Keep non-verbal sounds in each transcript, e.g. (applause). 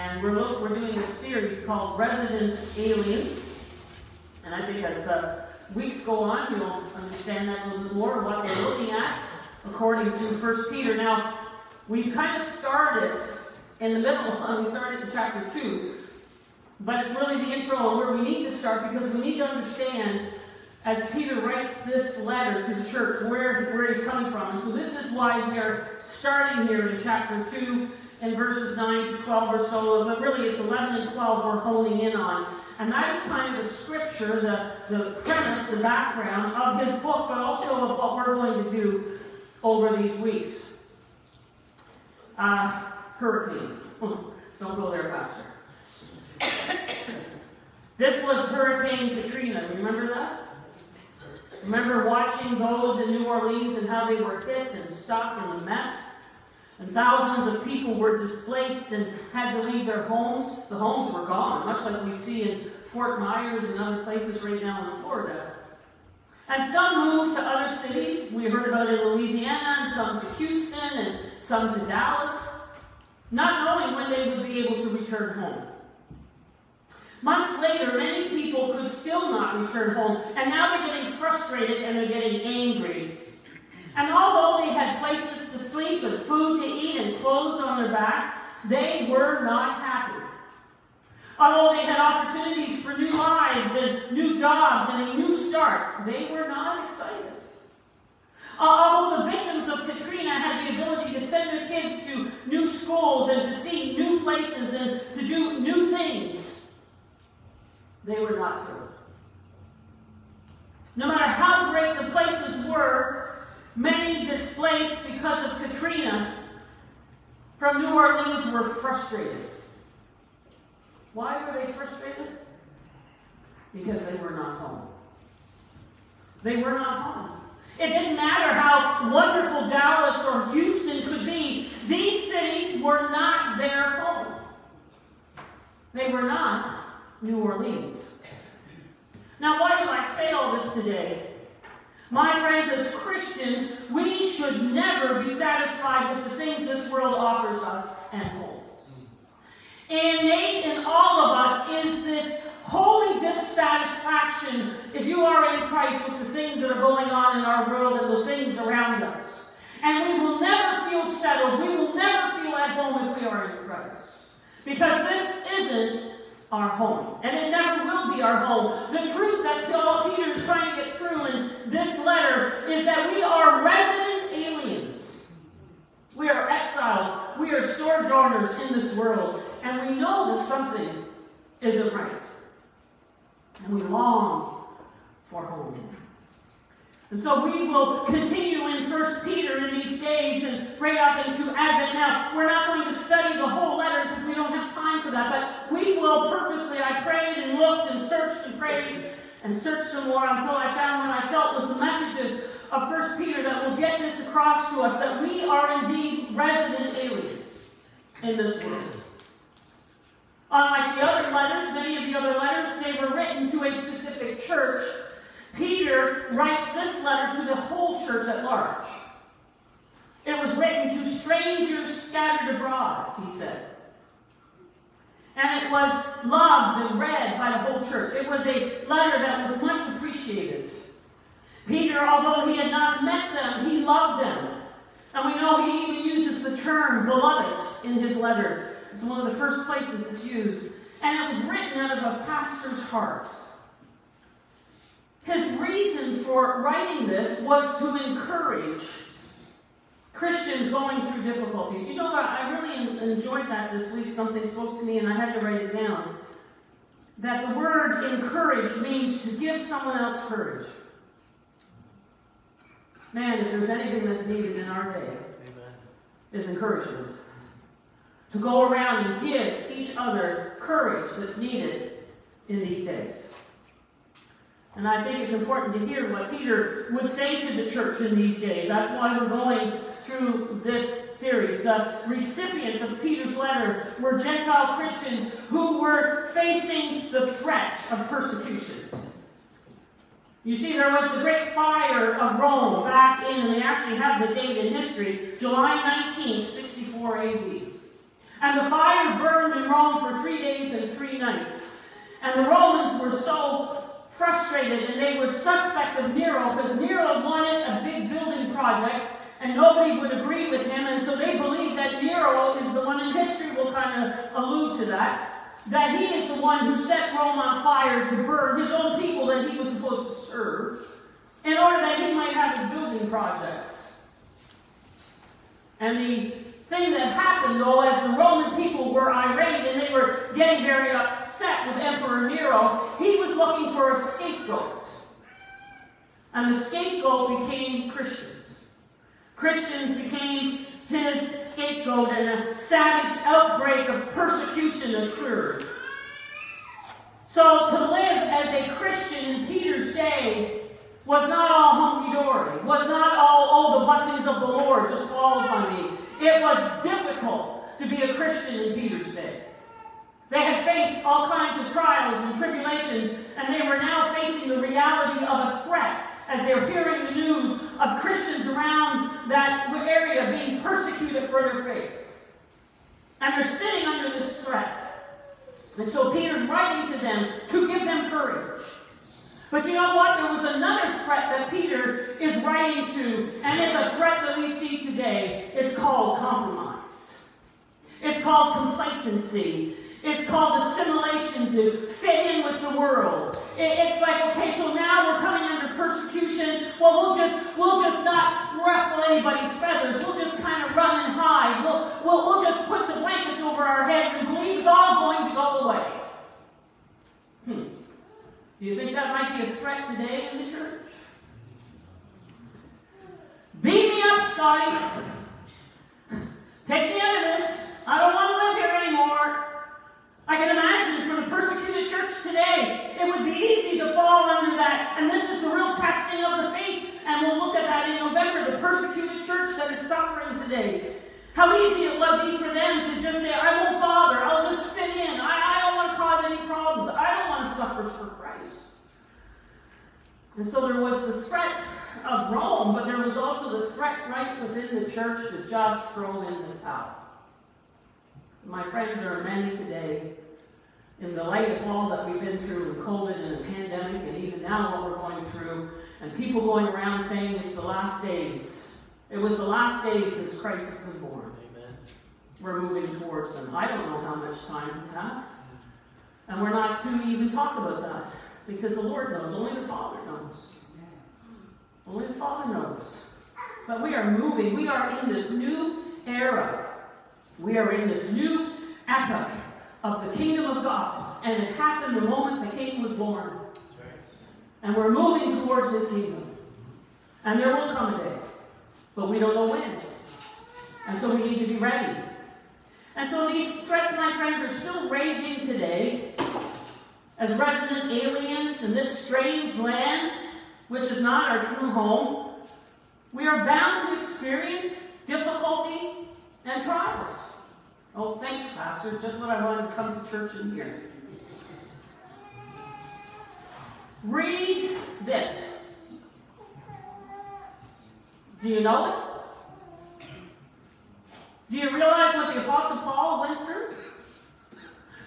And we're, we're doing a series called Resident Aliens. And I think as the weeks go on, you'll understand that a little bit more what we're looking at according to First Peter. Now, we kind of started in the middle, (laughs) we started in chapter 2, but it's really the intro where we need to start because we need to understand as Peter writes this letter to the church where, where he's coming from. And so this is why we are starting here in chapter 2 and verses 9 to 12 or so, but really it's 11 and 12 we're honing in on. And that is kind of the scripture, the, the premise, the background of his book, but also of what we're going to do over these weeks. Uh, hurricanes. (laughs) Don't go there, Pastor. this was Hurricane Katrina. Remember that? Remember watching those in New Orleans and how they were hit and stuck in the mess? And thousands of people were displaced and had to leave their homes. The homes were gone, much like we see in Fort Myers and other places right now in Florida. And some moved to other cities. We heard about in Louisiana, and some to Houston, and some to Dallas, not knowing when they would be able to return home. Months later, many people could still not return home, and now they're getting frustrated and they're getting angry. And although they had places to sleep and food to eat and clothes on their back, they were not happy. Although they had opportunities for new lives and new jobs and a new start, they were not excited. Uh, although the victims of Katrina had the ability to send their kids to new schools and to see new places and to do new things, they were not thrilled. No matter how great the places were, many displaced because of Katrina from New Orleans were frustrated. Why were they frustrated? Because they were not home. They were not home. It didn't matter how wonderful Dallas or Houston could be, these cities were not their home. They were not New Orleans. Now, why do I say all this today? My friends, as Christians, we should never be satisfied with the things this world offers us and holds. Innate in all of us is this holy dissatisfaction, if you are in Christ, with the things that are going on in our world and the things around us. And we will never feel settled. We will never feel at home if we are in Christ. Because this isn't our home. And it never will be our home. The truth that Peter is trying to get through in this letter is that we are resident aliens. We are exiles. We are sojourners in this world and we know that something isn't right. And we long for home. And so we will continue in 1 Peter in these days and right up into Advent. Now, we're not going to study the whole letter because we don't have time for that, but we will purposely, I prayed and looked and searched and prayed and searched some more until I found what I felt was the messages of 1 Peter that will get this across to us that we are indeed resident aliens in this world. Unlike the other letters, many of the other letters, they were written to a specific church. Peter writes this letter to the whole church at large. It was written to strangers scattered abroad, he said. And it was loved and read by the whole church. It was a letter that was much appreciated. Peter, although he had not met them, he loved them. And we know he even uses the term beloved in his letter. It's one of the first places it's used. And it was written out of a pastor's heart. His reason for writing this was to encourage Christians going through difficulties. You know what? I really enjoyed that this week. Something spoke to me and I had to write it down. That the word encourage means to give someone else courage. Man, if there's anything that's needed in our day, Amen. is encouragement to go around and give each other courage that's needed in these days. And I think it's important to hear what Peter would say to the church in these days. That's why we're going through this series. The recipients of Peter's letter were Gentile Christians who were facing the threat of persecution. You see, there was the great fire of Rome back in, and they actually have the date in history, July 19, 64 AD. And the fire burned in Rome for three days and three nights. And the Romans were so frustrated and they were suspect of Nero because Nero wanted a big building project and nobody would agree with him, and so they believe that Nero is the one, and history will kind of allude to that, that he is the one who set Rome on fire to burn his own people that he was supposed to serve in order that he might have his building projects. And the thing that happened, though, as the Roman people were irate and they were getting very upset with Emperor Nero, he was looking for a scapegoat. And the scapegoat became Christians. Christians became his scapegoat, and a savage outbreak of persecution occurred. So, to live as a Christian in Peter's day was not all hunky dory, was not all, oh, the blessings of the Lord just fall upon me. It was difficult to be a Christian in Peter's day. They had faced all kinds of trials and tribulations, and they were now facing the reality of a threat as they're hearing the news of Christians around that area being persecuted for their faith. And they're sitting under this threat. And so Peter's writing to them to give them courage. But you know what? There was another threat that Peter is writing to, and it's a threat that we see today. It's called compromise. It's called complacency. It's called assimilation to fit in with the world. It's like, okay, so now we're coming under persecution. Well, we'll just we'll just not ruffle anybody's feathers. We'll just kind of run and hide. We'll, we'll, we'll just put the blankets over our heads and believe it's all going to go away. Hmm. Do you think that might be a threat today in the church? Beat me up, Scotty. Take me out of this. I don't want to live here anymore. I can imagine for the persecuted church today, it would be easy to fall under that. And this is the real testing of the faith. And we'll look at that in November. The persecuted church that is suffering today. How easy it would be for them to just say, I won't bother. I'll just fit in. I, I don't want to cause any problems. I don't want to suffer for Christ. And so there was the threat of Rome, but there was also the threat right within the church to just throw in the towel. My friends, there are many today, in the light of all that we've been through with COVID and the pandemic, and even now what we're going through, and people going around saying it's the last days. It was the last days since Christ has been born. Amen. We're moving towards them. I don't know how much time we have. And we're not to even talk about that because the Lord knows. Only the Father knows. Only the Father knows. But we are moving. We are in this new era we are in this new epoch of the kingdom of God, and it happened the moment the king was born. And we're moving towards his kingdom. And there will come a day, but we don't know when. And so we need to be ready. And so these threats, my friends, are still raging today as resident aliens in this strange land, which is not our true home. We are bound to experience difficulty and trials. Oh, thanks, Pastor. Just what I wanted to come to church and hear. Read this. Do you know it? Do you realize what the Apostle Paul went through?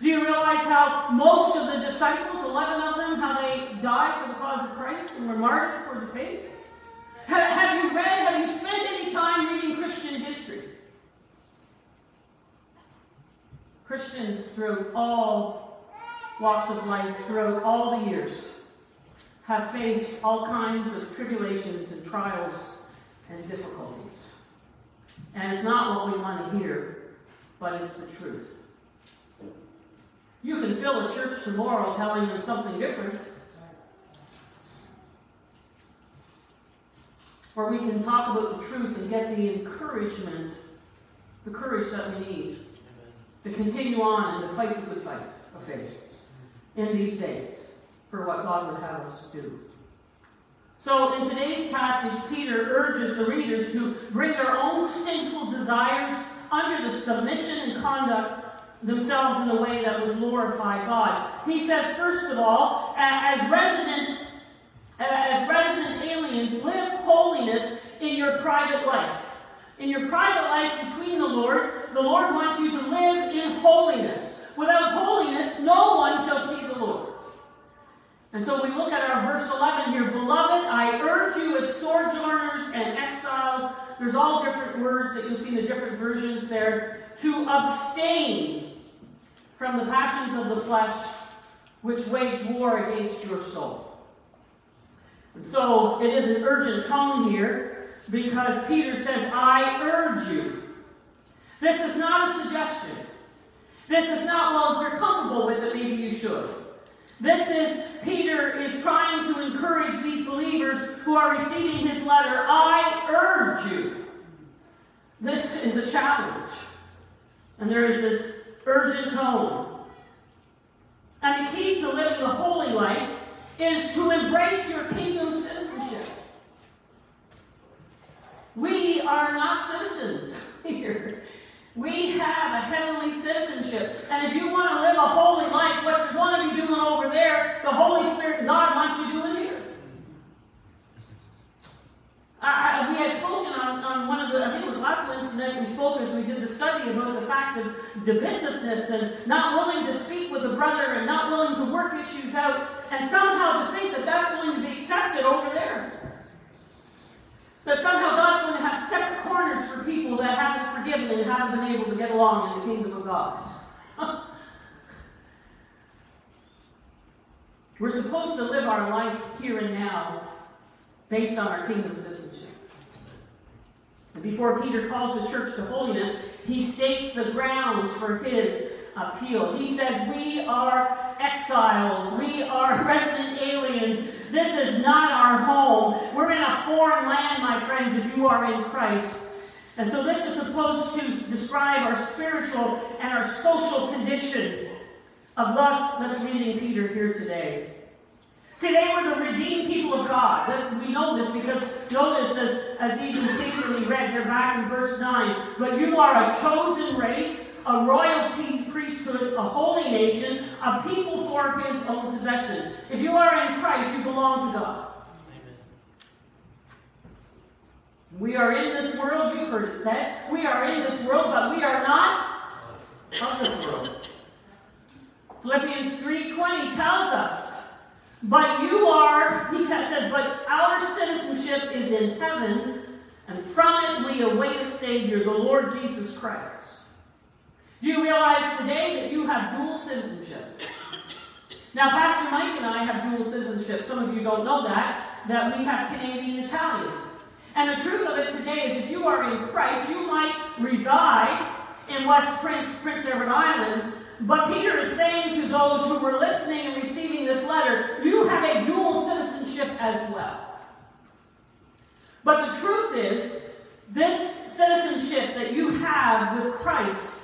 Do you realize how most of the disciples, 11 of them, how they died for the cause of Christ and were martyred for the faith? Have, have you read, have you spent any time reading Christian history? Christians through all walks of life, throughout all the years, have faced all kinds of tribulations and trials and difficulties. And it's not what we want to hear, but it's the truth. You can fill a church tomorrow telling them something different. Or we can talk about the truth and get the encouragement, the courage that we need to continue on and to fight the good fight of faith in these days for what God would have us do. So, in today's passage, Peter urges the readers to bring their own sinful desires under the submission and conduct themselves in a way that would glorify God. He says, first of all, as resident as resident aliens, live holiness in your private life. In your private life between the Lord, the Lord wants you to live in holiness. Without holiness, no one shall see the Lord. And so we look at our verse 11 here. Beloved, I urge you as sojourners and exiles, there's all different words that you'll see in the different versions there, to abstain from the passions of the flesh which wage war against your soul. And so it is an urgent tone here because Peter says, I urge you. This is not a suggestion. This is not, well, if you're comfortable with it, maybe you should. This is, Peter is trying to encourage these believers who are receiving his letter. I urge you. This is a challenge. And there is this urgent tone. And the key to living a holy life is to embrace your kingdom citizenship. We are not citizens here. We have a heavenly citizenship. And if you want to live a holy life, what you're going to be doing over there, the Holy Spirit and God wants you doing here. I, I, we had spoken on, on one of the, I think it was last Wednesday night we spoke as we did the study about the fact of divisiveness and not willing to speak with a brother and not willing to work issues out, and somehow to think that that's going to be accepted over there. That somehow God's going to have separate corners for people that haven't forgiven and haven't been able to get along in the kingdom of God. (laughs) We're supposed to live our life here and now based on our kingdom citizenship. And before Peter calls the church to holiness, he states the grounds for his appeal. He says, We are exiles, we are (laughs) resident aliens. This is not our home. We're in a foreign land, my friends, if you are in Christ. And so this is supposed to describe our spiritual and our social condition of thus, let's reading Peter here today. See, they were the redeemed people of God. This, we know this because notice, as, as even faithfully read here back in verse 9, but you are a chosen race, a royal priesthood, a holy nation, a people for his own possession. If you are in Christ, you belong to God. We are in this world, you've heard it said. We are in this world, but we are not of this world. Philippians 3.20 tells us but you are, he says, but our citizenship is in heaven, and from it we await a Savior, the Lord Jesus Christ. Do you realize today that you have dual citizenship? Now, Pastor Mike and I have dual citizenship. Some of you don't know that, that we have Canadian Italian. And the truth of it today is if you are in Christ, you might reside in West Prince, Prince Edward Island, but Peter is saying to those who were listening and receiving this letter, you have a dual citizenship as well. But the truth is, this citizenship that you have with Christ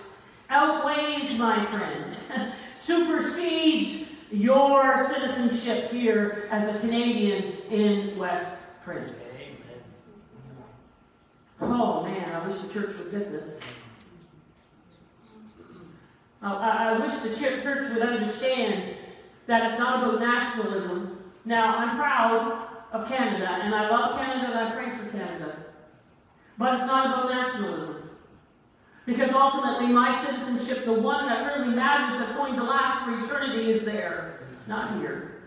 outweighs, my friend, (laughs) supersedes your citizenship here as a Canadian in West Prince. Oh man, I wish the church would get this. I, I wish the church would understand that it's not about nationalism. Now, I'm proud of Canada, and I love Canada, and I pray for Canada. But it's not about nationalism. Because ultimately, my citizenship, the one that really matters, that's going to last for eternity, is there, not here.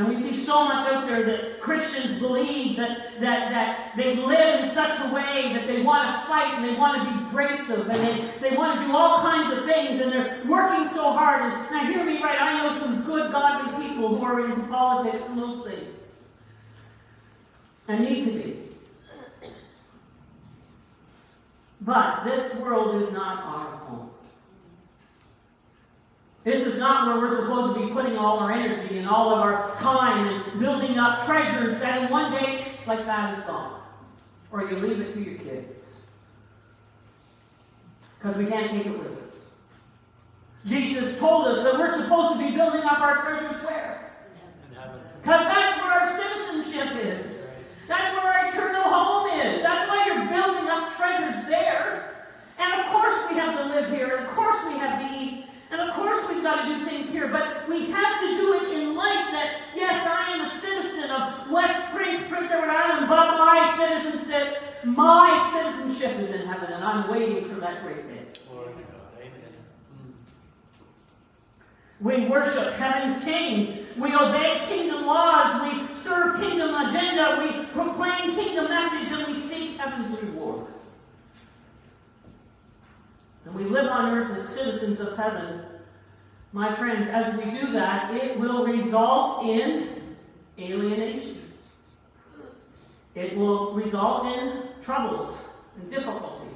And we see so much out there that Christians believe that, that, that they live in such a way that they want to fight and they want to be abrasive and they, they want to do all kinds of things and they're working so hard. And now, hear me right, I know some good, godly people who are into politics and those things and need to be. But this world is not our home. This is not where we're supposed to be putting all our energy and all of our time and building up treasures that in one day, like that, is gone. Or you leave it to your kids. Because we can't take it with us. Jesus told us that we're supposed to be building up our treasures where? Because that's where our citizenship is. That's where our eternal home is. That's why you're building up treasures there. And of course we have to live here. And of course we have to eat and of course, we've got to do things here, but we have to do it in light that, yes, I am a citizen of West Prince, Prince Edward Island, but my citizenship, my citizenship is in heaven, and I'm waiting for that great day. We worship heaven's King. We obey kingdom laws. We serve kingdom agenda. We proclaim kingdom message and we seek heaven's reward. And we live on earth as citizens of heaven. My friends, as we do that, it will result in alienation. It will result in troubles and difficulty.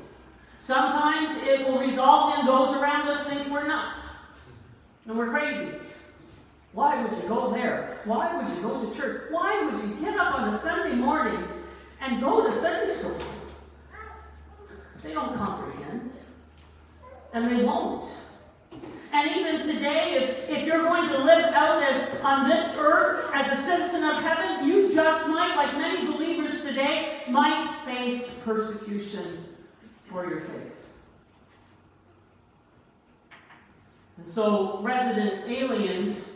Sometimes it will result in those around us think we're nuts and we're crazy. Why would you go there? Why would you go to church? Why would you get up on a Sunday morning and go to Sunday school? They don't comprehend. And they won't. And even today, if, if you're going to live out as on this earth as a citizen of heaven, you just might, like many believers today, might face persecution for your faith. And so, resident aliens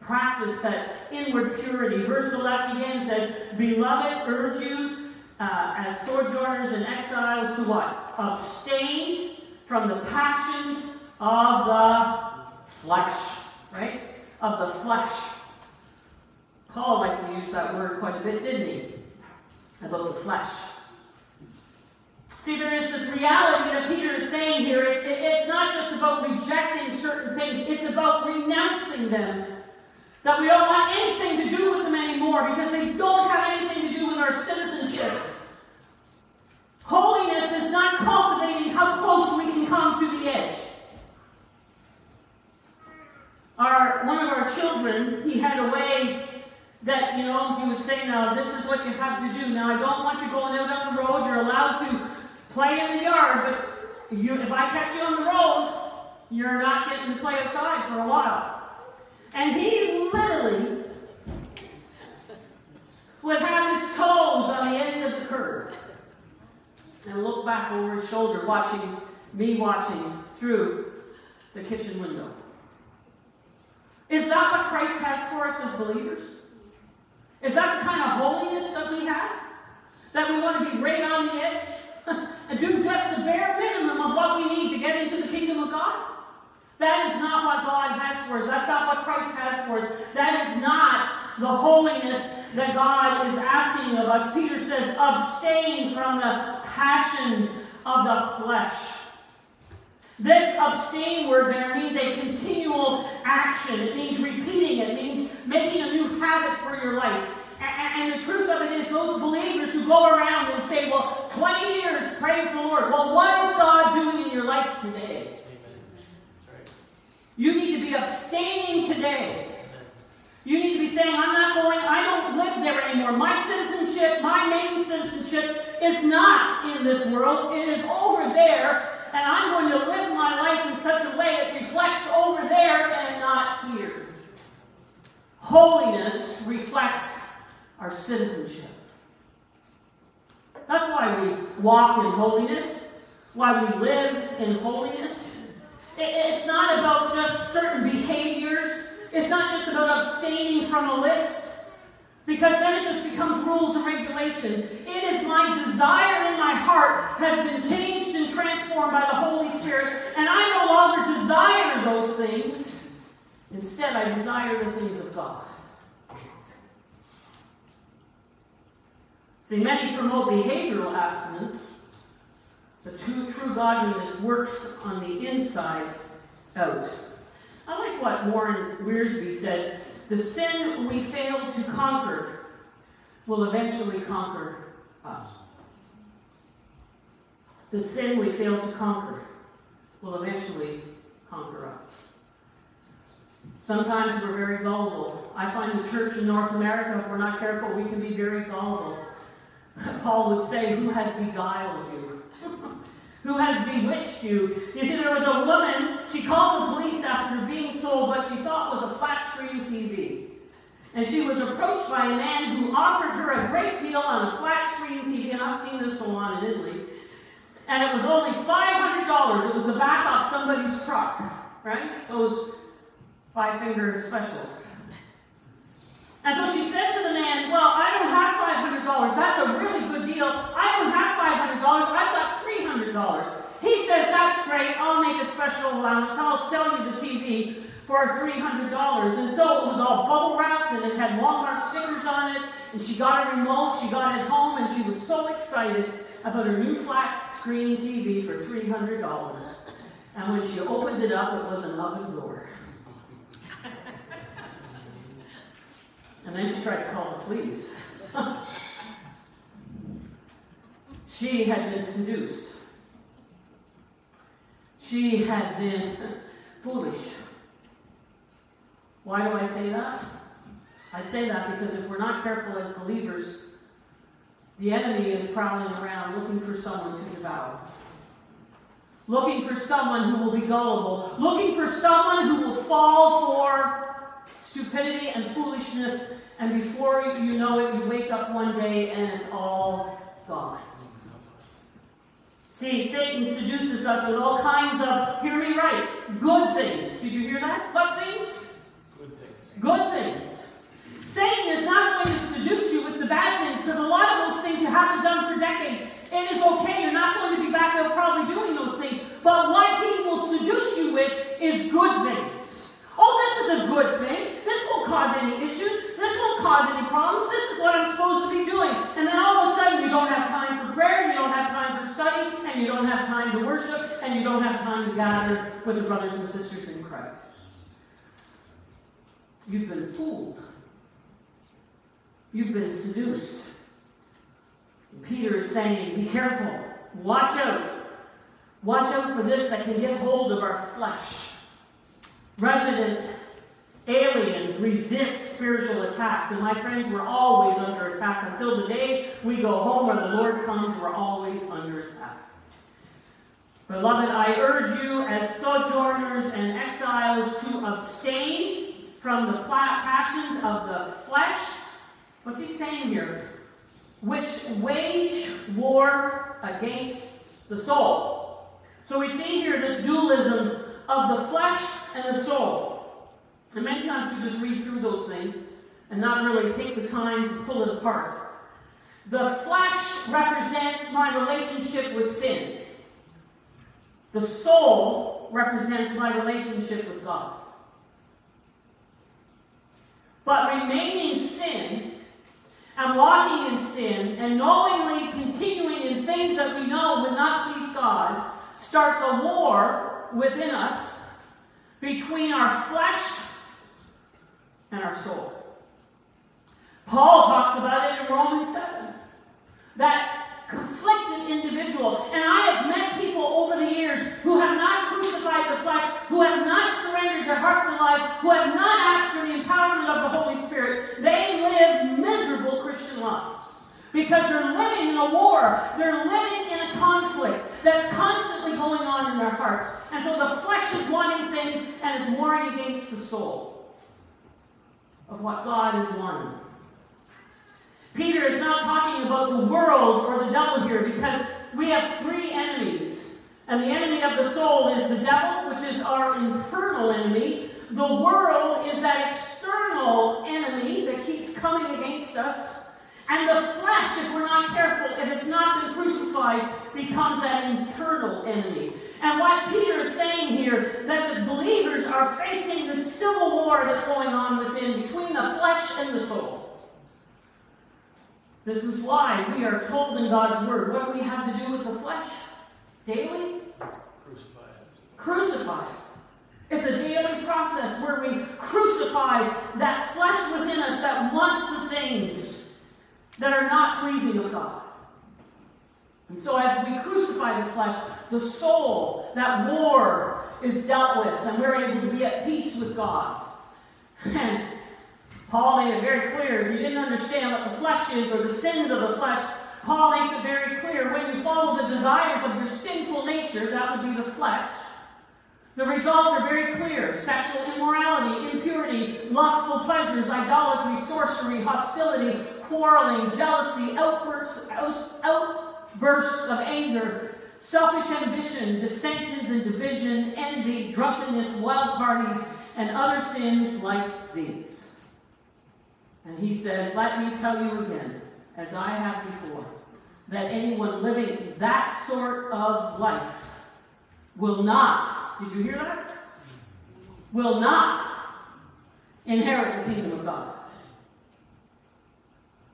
practice that inward purity. Verse 11 again says, Beloved, urge you uh, as sojourners and exiles to what? Abstain from the passions of the flesh, right? Of the flesh. Paul liked to use that word quite a bit, didn't he? About the flesh. See, there is this reality that Peter is saying here. It's, it's not just about rejecting certain things, it's about renouncing them. That we don't want anything to do with them anymore because they don't have anything to do with our citizenship. Holiness is not cultivating how close we can come to the edge. Our, one of our children, he had a way that, you know, he would say, now, this is what you have to do. Now, I don't want you going out on the road. You're allowed to play in the yard, but you, if I catch you on the road, you're not getting to play outside for a while. And he literally would have his toes on the end of the curb and look back over his shoulder, watching me watching through the kitchen window. Is that what Christ has for us as believers? Is that the kind of holiness that we have? That we want to be right on the edge? (laughs) and do just the bare minimum of what we need to get into the kingdom of God? That is not what God has for us. That's not what Christ has for us. That is not the holiness that God is asking of us. Peter says, abstain from the passions of the flesh. This abstain word there means a continual action. It means repeating it. It means making a new habit for your life. And the truth of it is, those believers who go around and say, well, 20 years, praise the Lord. Well, what is God doing in your life today? You need to be abstaining today. You need to be saying, I'm not going, I don't live there anymore. My citizenship, my main citizenship is not in this world, it is over there. And I'm going to live my life in such a way it reflects over there and not here. Holiness reflects our citizenship. That's why we walk in holiness, why we live in holiness. It's not about just certain behaviors, it's not just about abstaining from a list. Because then it just becomes rules and regulations. It is my desire in my heart has been changed and transformed by the Holy Spirit, and I no longer desire those things. Instead, I desire the things of God. See, many promote behavioral abstinence, but true, true godliness works on the inside out. I like what Warren Wiersbe said the sin we fail to conquer will eventually conquer us. The sin we fail to conquer will eventually conquer us. Sometimes we're very gullible. I find the church in North America, if we're not careful, we can be very gullible. Paul would say, Who has beguiled you? (laughs) Who has bewitched you? You see, there was a woman, she called the police after being sold what she thought was a flat screen TV. And she was approached by a man who offered her a great deal on a flat screen TV, and I've seen this go on in Italy. And it was only $500. It was the back off somebody's truck, right? Those five finger specials. And so she said to the man, Well, I don't have $500. That's a really good deal. I don't have $500. I've got $300. He says, That's great, I'll make a special allowance, I'll sell you the TV for $300. And so it was all bubble wrapped and it had Walmart stickers on it. And she got a remote, she got it home, and she was so excited about her new flat screen TV for $300. And when she opened it up, it was an oven door. And then she tried to call the police. she had been seduced. She had been foolish. Why do I say that? I say that because if we're not careful as believers, the enemy is prowling around looking for someone to devour. Looking for someone who will be gullible. Looking for someone who will fall for stupidity and foolishness, and before you know it, you wake up one day and it's all gone. See, Satan seduces us with all kinds of, hear me right, good things. Did you hear that? What things? good things. Good things. Satan is not going to seduce you with the bad things because a lot of those things you haven't done for decades. It is okay. You're not going to be back there probably doing those things. But what he will seduce you with is good things. Oh, this is a good thing. This won't cause any issues. This won't cause any problems. This is what I'm supposed to be doing. And then all of a sudden, you don't have time for prayer, and you don't have time for study, and you don't have time to worship, and you don't have time to gather with the brothers and sisters in Christ. You've been fooled. You've been seduced. Peter is saying, Be careful. Watch out. Watch out for this that can get hold of our flesh. Resident aliens resist spiritual attacks. And my friends, we're always under attack. Until the day we go home or the Lord comes, we're always under attack. Beloved, I urge you as sojourners and exiles to abstain from the passions of the flesh. What's he saying here? Which wage war against the soul. So we see here this dualism of the flesh and the soul. And many times we just read through those things and not really take the time to pull it apart. The flesh represents my relationship with sin. The soul represents my relationship with God. But remaining sin and walking in sin and knowingly continuing in things that we know would not please God starts a war within us between our flesh and our soul. Paul talks about it in Romans 7. That conflicted individual. And I have met people over the years who have not crucified the flesh, who have not surrendered their hearts and life, who have not asked for the empowerment of the Holy Spirit. They live miserable Christian lives. Because they're living in a war. They're living in a conflict that's constantly going on in their hearts. And so the flesh is wanting things and is warring against the soul of what God is wanting. Peter is not talking about the world or the devil here because we have three enemies. And the enemy of the soul is the devil, which is our infernal enemy. The world is that external enemy that keeps coming against us. And the flesh, if we're not careful, if it's not been crucified, becomes that internal enemy. And what Peter is saying here, that the believers are facing the civil war that's going on within between the flesh and the soul. This is why we are told in God's Word what we have to do with the flesh? Daily? Crucify it. Crucify it. It's a daily process where we crucify that flesh within us that wants the things that are not pleasing to God. And so, as we crucify the flesh, the soul, that war is dealt with, and we're able to be at peace with God. And Paul made it very clear. If you didn't understand what the flesh is or the sins of the flesh, Paul makes it very clear. When you follow the desires of your sinful nature, that would be the flesh. The results are very clear sexual immorality, impurity, lustful pleasures, idolatry, sorcery, hostility, quarreling, jealousy, outbursts, outbursts of anger, selfish ambition, dissensions and division, envy, drunkenness, wild parties, and other sins like these. And he says, Let me tell you again, as I have before, that anyone living that sort of life will not, did you hear that? Will not inherit the kingdom of God.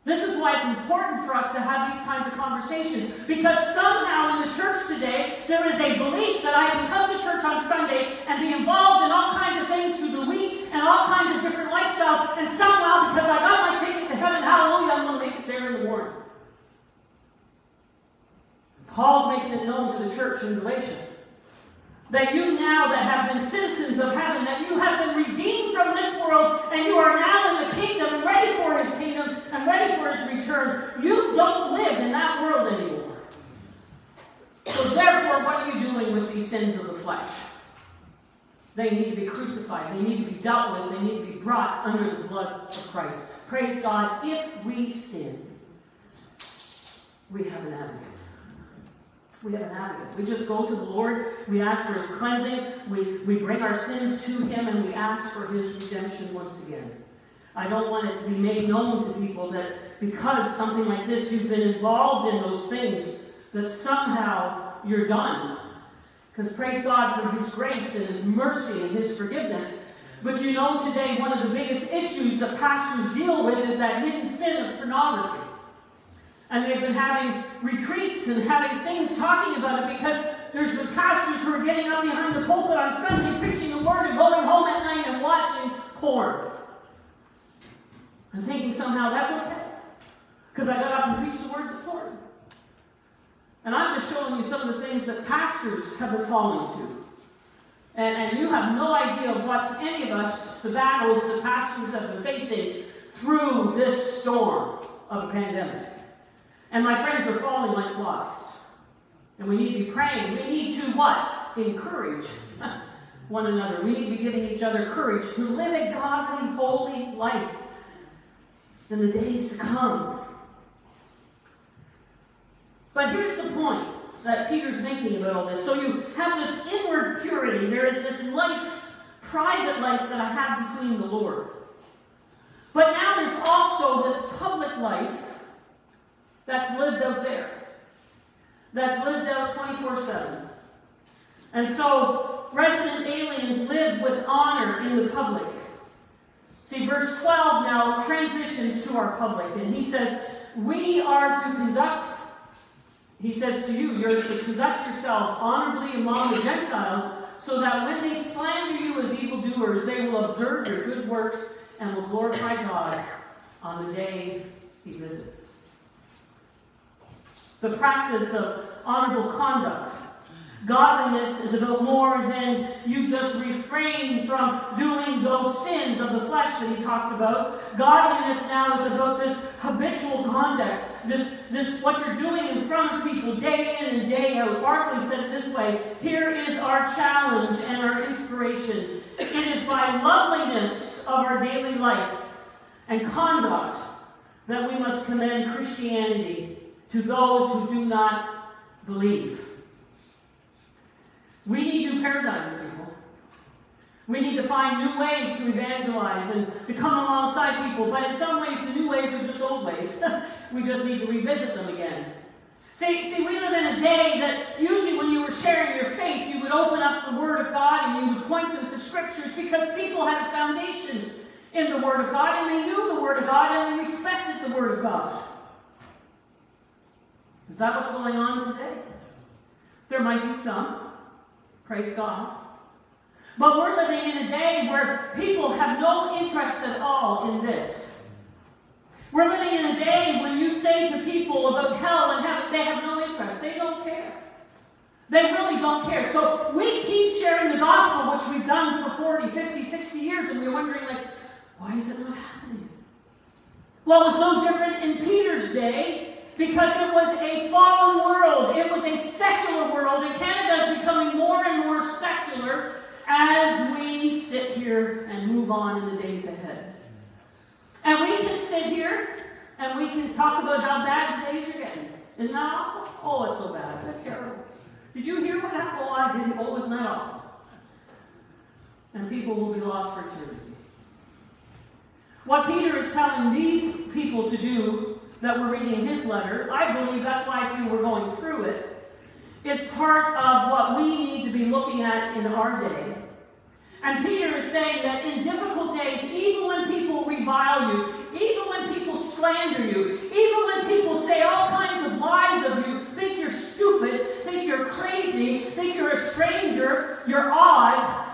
This is why it's important for us to have these kinds of conversations. Because somehow in the church today, there is a belief that I can come to church on Sunday and be involved in all kinds of things through the week and all kinds of different lifestyles, and somehow, because I got my ticket to heaven, hallelujah, I'm going to make it there in the morning. Paul's making it known to the church in Galatia that you now that have been citizens of heaven, that you have been redeemed from this world, and you are now in the kingdom ready for his kingdom and ready for his return. You don't live in that world anymore. So therefore, what are you doing with these sins of the flesh? They need to be crucified. They need to be dealt with. They need to be brought under the blood of Christ. Praise God. If we sin, we have an advocate. We have an advocate. We just go to the Lord, we ask for his cleansing, we, we bring our sins to him, and we ask for his redemption once again. I don't want it to be made known to people that because something like this, you've been involved in those things, that somehow you're done. Because praise God for his grace and his mercy and his forgiveness. But you know, today, one of the biggest issues that pastors deal with is that hidden sin of pornography. And they've been having retreats and having things talking about it because there's the pastors who are getting up behind the pulpit on Sunday preaching the word and going home at night and watching porn. I'm thinking somehow that's okay. Because I got up and preached the word this morning. And I'm just showing you some of the things that pastors have been falling to. And, and you have no idea of what any of us, the battles that pastors have been facing through this storm of a pandemic. And my friends are falling like flies. And we need to be praying. We need to what? Encourage (laughs) one another. We need to be giving each other courage to live a godly, holy life in the days to come. But here's the point that Peter's making about all this. So you have this inward purity. There is this life, private life that I have between the Lord. But now there's also this public life that's lived out there. That's lived out 24 7. And so, resident aliens live with honor in the public. See, verse 12 now transitions to our public, and he says, We are to conduct, he says to you, you're to conduct yourselves honorably among the Gentiles, so that when they slander you as evildoers, they will observe your good works and will glorify God on the day he visits the practice of honorable conduct. Godliness is about more than you just refrain from doing those sins of the flesh that he talked about. Godliness now is about this habitual conduct, this, this what you're doing in front of people day in and day out. Barclay said it this way Here is our challenge and our inspiration. It is by loveliness of our daily life and conduct that we must commend Christianity to those who do not believe. We need new paradigms, people. We need to find new ways to evangelize and to come alongside people, but in some ways, the new ways are just old ways. (laughs) we just need to revisit them again. See, see, we live in a day that usually when you were sharing your faith, you would open up the Word of God and you would point them to Scriptures because people had a foundation in the Word of God and they knew the Word of God and they respected the Word of God. Is that what's going on today? There might be some. Praise God. But we're living in a day where people have no interest at all in this. We're living in a day when you say to people about hell and heaven, they have no interest. They don't care. They really don't care. So we keep sharing the gospel, which we've done for 40, 50, 60 years, and we're wondering, like, why is it not happening? Well, it was no different in Peter's day because it was a fallen world. It was a secular world, and Canada is becoming more and more secular as we sit here and move on in the days ahead. And we can sit here and we can talk about how bad the days are getting. Isn't that awful? Oh, it's so bad. That's terrible. Did you hear what happened? Oh, I did. Oh, isn't awful? And people will be lost for eternity. What Peter is telling these people to do that we're reading his letter, I believe that's why I we're going through it, is part of what we need to be looking at in our day. And Peter is saying that in difficult days, even when people revile you, even when people slander you, even when people say all kinds of lies of you, think you're stupid, think you're crazy, think you're a stranger, you're odd,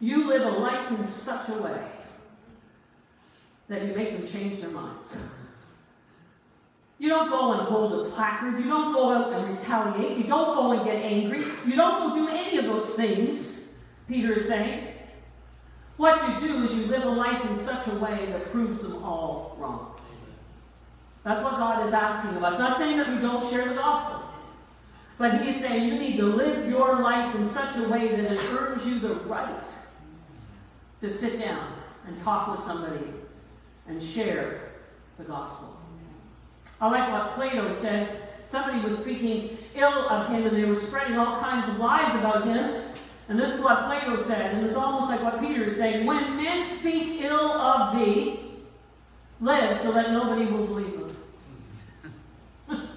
you live a life in such a way that you make them change their minds. You don't go and hold a placard. You don't go out and retaliate. You don't go and get angry. You don't go do any of those things, Peter is saying. What you do is you live a life in such a way that proves them all wrong. That's what God is asking of us. Not saying that we don't share the gospel, but He is saying you need to live your life in such a way that it earns you the right to sit down and talk with somebody and share the gospel. I like what Plato said. Somebody was speaking ill of him and they were spreading all kinds of lies about him. And this is what Plato said, and it's almost like what Peter is saying. When men speak ill of thee, live so that nobody will believe them. (laughs)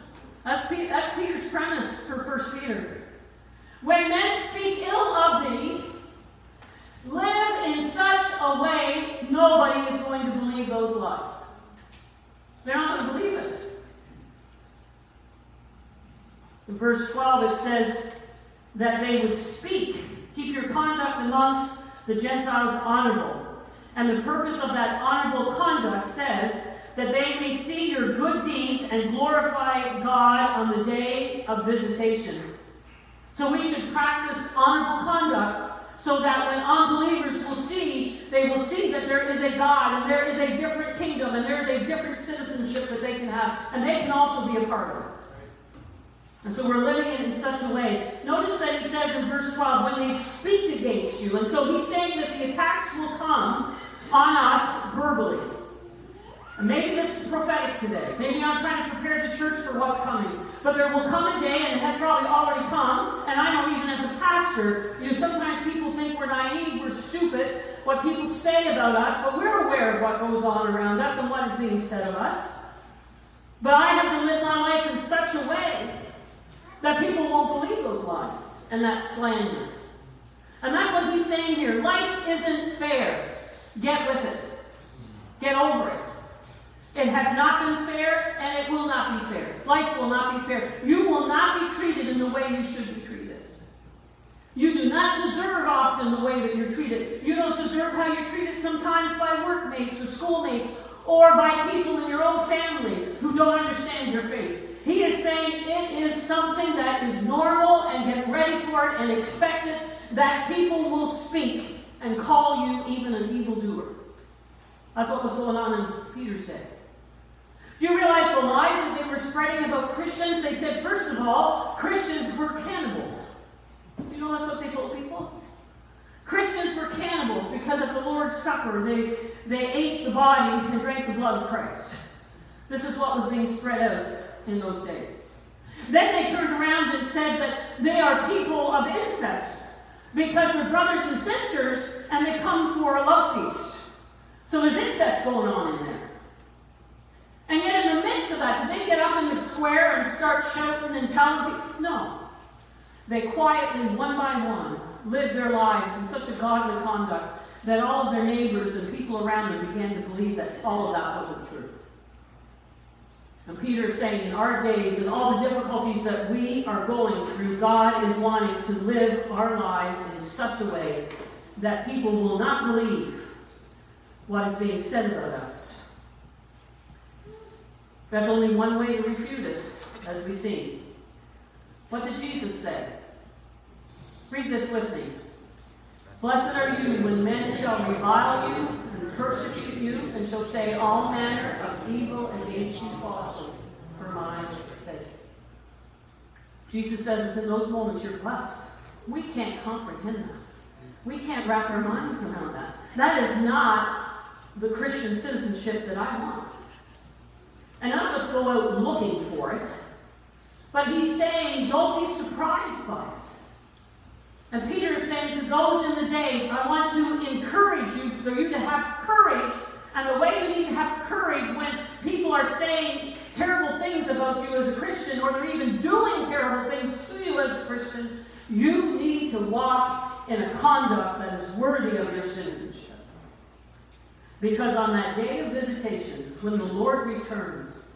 that's, that's Peter's premise for First Peter. When men speak ill of thee, live in such a way nobody is going to believe those lies. They're not going to believe it. Verse 12, it says that they would speak. Keep your conduct amongst the Gentiles honorable. And the purpose of that honorable conduct says that they may see your good deeds and glorify God on the day of visitation. So we should practice honorable conduct so that when unbelievers will see, they will see that there is a God and there is a different kingdom and there is a different citizenship that they can have, and they can also be a part of it. And so we're living it in such a way. Notice that he says in verse 12, when they speak against you. And so he's saying that the attacks will come on us verbally. And maybe this is prophetic today. Maybe I'm trying to prepare the church for what's coming. But there will come a day, and it has probably already come, and I know even as a pastor, you know, sometimes people think we're naive, we're stupid, what people say about us, but we're aware of what goes on around us and what is being said of us. But I have to live my life in such a way that people won't believe those lies and that slander. And that's what he's saying here. Life isn't fair. Get with it. Get over it. It has not been fair, and it will not be fair. Life will not be fair. You will not be treated in the way you should be treated. You do not deserve often the way that you're treated. You don't deserve how you're treated sometimes by workmates or schoolmates or by people in your own family who don't understand your faith. He is saying it is something that is normal and get ready for it and expect it that people will speak and call you even an evildoer. That's what was going on in Peter's day. Do you realize the lies that they were spreading about Christians? They said, first of all, Christians were cannibals. Do you know that's what they told people? Christians were cannibals because at the Lord's Supper they, they ate the body and drank the blood of Christ. This is what was being spread out in those days. Then they turned around and said that they are people of incest because they're brothers and sisters and they come for a love feast. So there's incest going on in there. And yet, in the midst of that, did they get up in the square and start shouting and telling people? No. They quietly, one by one, lived their lives in such a godly conduct that all of their neighbors and people around them began to believe that all of that wasn't true. And Peter is saying, in our days and all the difficulties that we are going through, God is wanting to live our lives in such a way that people will not believe what is being said about us. There's only one way to refute it, as we see. What did Jesus say? Read this with me. Blessed are you when men shall revile you persecute you and shall say all manner of evil against you falsely for my sake. Jesus says it's in those moments you're blessed. We can't comprehend that. We can't wrap our minds around that. That is not the Christian citizenship that I want. And of us go out looking for it. But he's saying, don't be surprised by it. And Peter is saying to those in the day, I want to encourage you for you to have courage. And the way you need to have courage when people are saying terrible things about you as a Christian, or they're even doing terrible things to you as a Christian, you need to walk in a conduct that is worthy of your citizenship. Because on that day of visitation, when the Lord returns,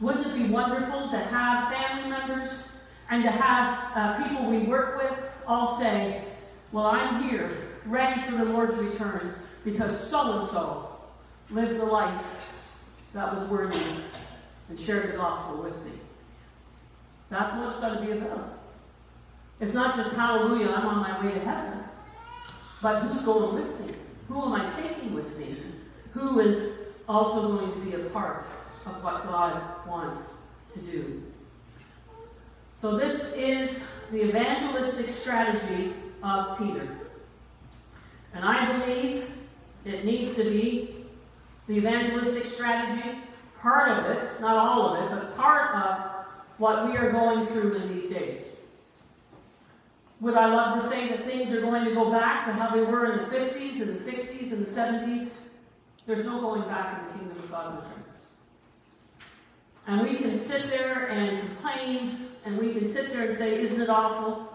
wouldn't it be wonderful to have family members and to have uh, people we work with all say, Well, I'm here, ready for the Lord's return, because so and so lived a life that was worthy and shared the gospel with me. That's what it's going to be about. It's not just hallelujah, I'm on my way to heaven, but who's going with me? Who am I taking with me? Who is also going to be a part of what God wants to do? So, this is the evangelistic strategy of Peter. And I believe it needs to be the evangelistic strategy, part of it, not all of it, but part of what we are going through in these days. Would I love to say that things are going to go back to how they were in the 50s and the 60s and the 70s? There's no going back in the kingdom of God. And we can sit there and complain, and we can sit there and say, Isn't it awful?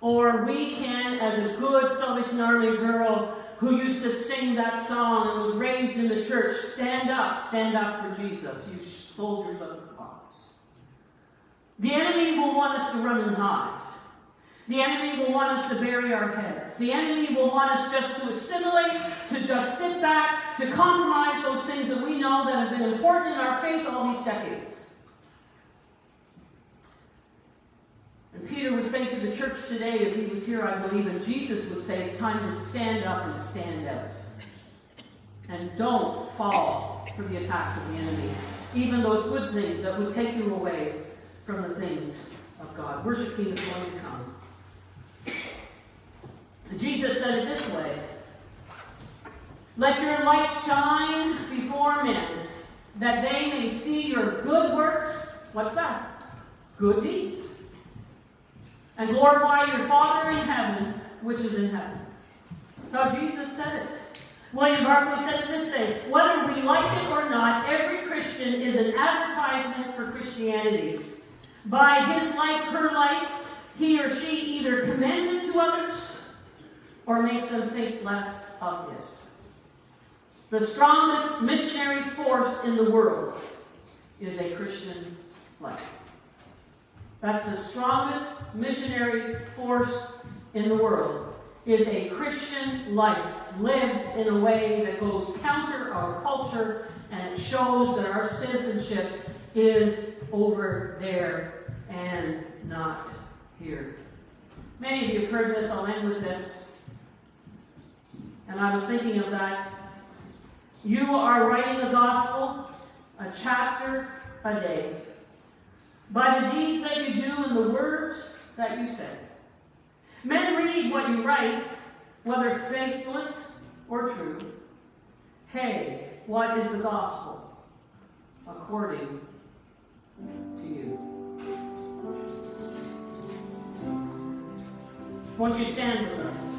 Or we can, as a good Salvation Army girl who used to sing that song and was raised in the church, stand up, stand up for Jesus, you soldiers of the cross. The enemy will want us to run and hide. The enemy will want us to bury our heads. The enemy will want us just to assimilate, to just sit back, to compromise those things that we know that have been important in our faith all these decades. And Peter would say to the church today, if he was here, I believe, and Jesus would say, it's time to stand up and stand out. And don't fall for the attacks of the enemy. Even those good things that would take you away from the things of God. Worship team is going to come. Jesus said it this way Let your light shine before men, that they may see your good works. What's that? Good deeds. And glorify your Father in heaven, which is in heaven. That's how Jesus said it. William Barclay said it this way Whether we like it or not, every Christian is an advertisement for Christianity. By his life, her life, he or she either commends it to others or makes them think less of it. The strongest missionary force in the world is a Christian life. That's the strongest missionary force in the world is a Christian life lived in a way that goes counter our culture and it shows that our citizenship is over there and not here. Many of you have heard this, I'll end with this. And I was thinking of that. You are writing the gospel a chapter a day by the deeds that you do and the words that you say. Men read what you write, whether faithless or true. Hey, what is the gospel according to you? Won't you stand with us?